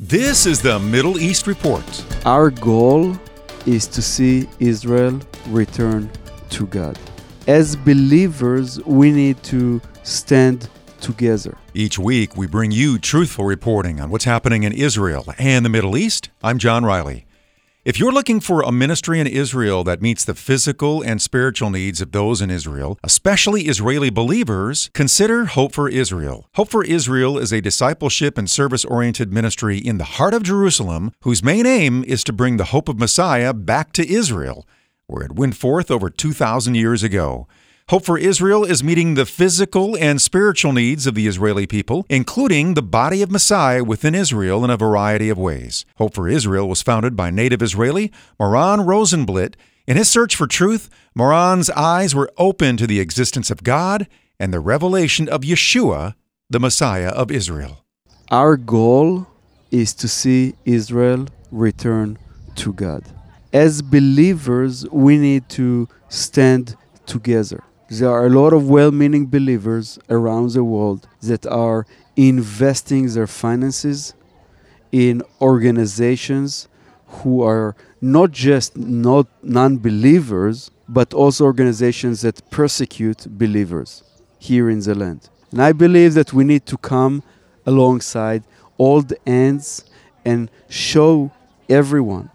This is the Middle East Report. Our goal is to see Israel return to God. As believers, we need to stand together. Each week, we bring you truthful reporting on what's happening in Israel and the Middle East. I'm John Riley. If you're looking for a ministry in Israel that meets the physical and spiritual needs of those in Israel, especially Israeli believers, consider Hope for Israel. Hope for Israel is a discipleship and service oriented ministry in the heart of Jerusalem whose main aim is to bring the hope of Messiah back to Israel, where it went forth over 2,000 years ago. Hope for Israel is meeting the physical and spiritual needs of the Israeli people, including the body of Messiah within Israel in a variety of ways. Hope for Israel was founded by native Israeli Moran Rosenblit. In his search for truth, Moran's eyes were open to the existence of God and the revelation of Yeshua, the Messiah of Israel. Our goal is to see Israel return to God. As believers, we need to stand together. There are a lot of well meaning believers around the world that are investing their finances in organizations who are not just not non-believers but also organizations that persecute believers here in the land. And I believe that we need to come alongside all the ends and show everyone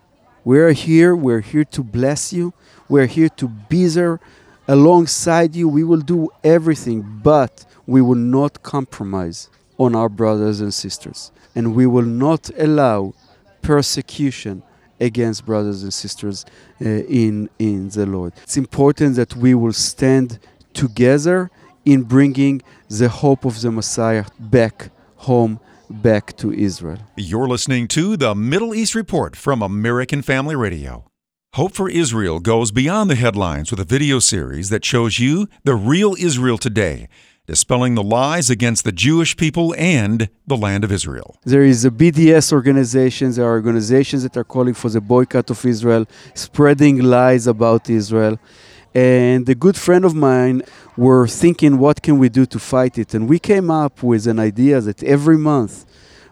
we're here, we're here to bless you, we're here to be there alongside you. We will do everything, but we will not compromise on our brothers and sisters. And we will not allow persecution against brothers and sisters uh, in, in the Lord. It's important that we will stand together in bringing the hope of the Messiah back home back to Israel. You're listening to the Middle East Report from American Family Radio. Hope for Israel goes beyond the headlines with a video series that shows you the real Israel today, dispelling the lies against the Jewish people and the land of Israel. There is a BDS organizations, there are organizations that are calling for the boycott of Israel, spreading lies about Israel. And a good friend of mine were thinking, what can we do to fight it? And we came up with an idea that every month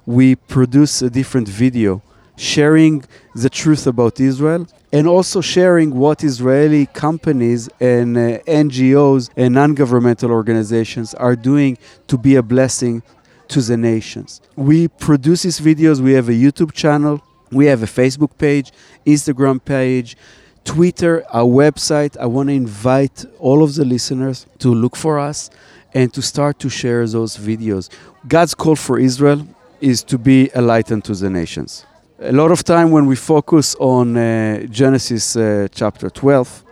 we produce a different video sharing the truth about Israel and also sharing what Israeli companies and uh, NGOs and non governmental organizations are doing to be a blessing to the nations. We produce these videos, we have a YouTube channel, we have a Facebook page, Instagram page. Twitter, our website. I want to invite all of the listeners to look for us and to start to share those videos. God's call for Israel is to be a light unto the nations a lot of time when we focus on uh, Genesis uh, chapter 12,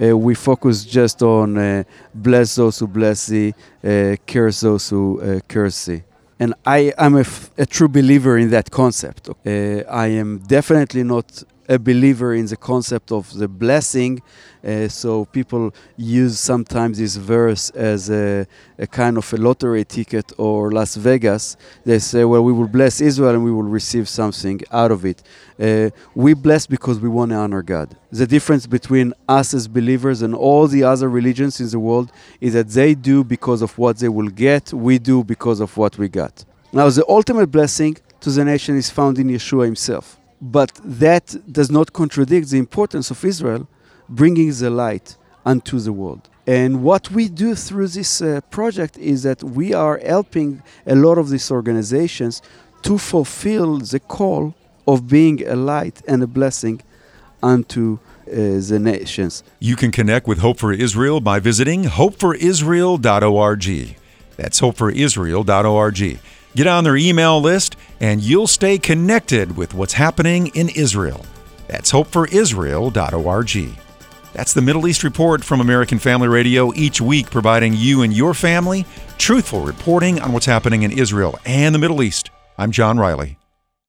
uh, we focus just on uh, bless those who bless thee, uh, curse those who uh, curse thee. And I am a, true believer in that concept. I am definitely not a believer in the concept of the blessing. Uh, so people use sometimes this verse as a, a, kind of a lottery ticket or Las Vegas. They say, well, we will bless Israel and we will receive something out of it. Uh, we bless because we want to honor God. The difference between us as believers and all the other religions in the world is that they do because of what they will get, we do because of what we got. Now, the ultimate blessing to the nation is found in Yeshua himself. But that does not contradict the importance of Israel bringing the light unto the world. And what we do through this uh, project is that we are helping a lot of these organizations to fulfill the call of being a light and a blessing unto uh, the nations. You can connect with Hope for Israel by visiting hopeforisrael.org. That's hopeforisrael.org. Get on their email list, and you'll stay connected with what's happening in Israel. That's hopeforisrael.org. That's the Middle East Report from American Family Radio, each week providing you and your family truthful reporting on what's happening in Israel and the Middle East. I'm John Riley.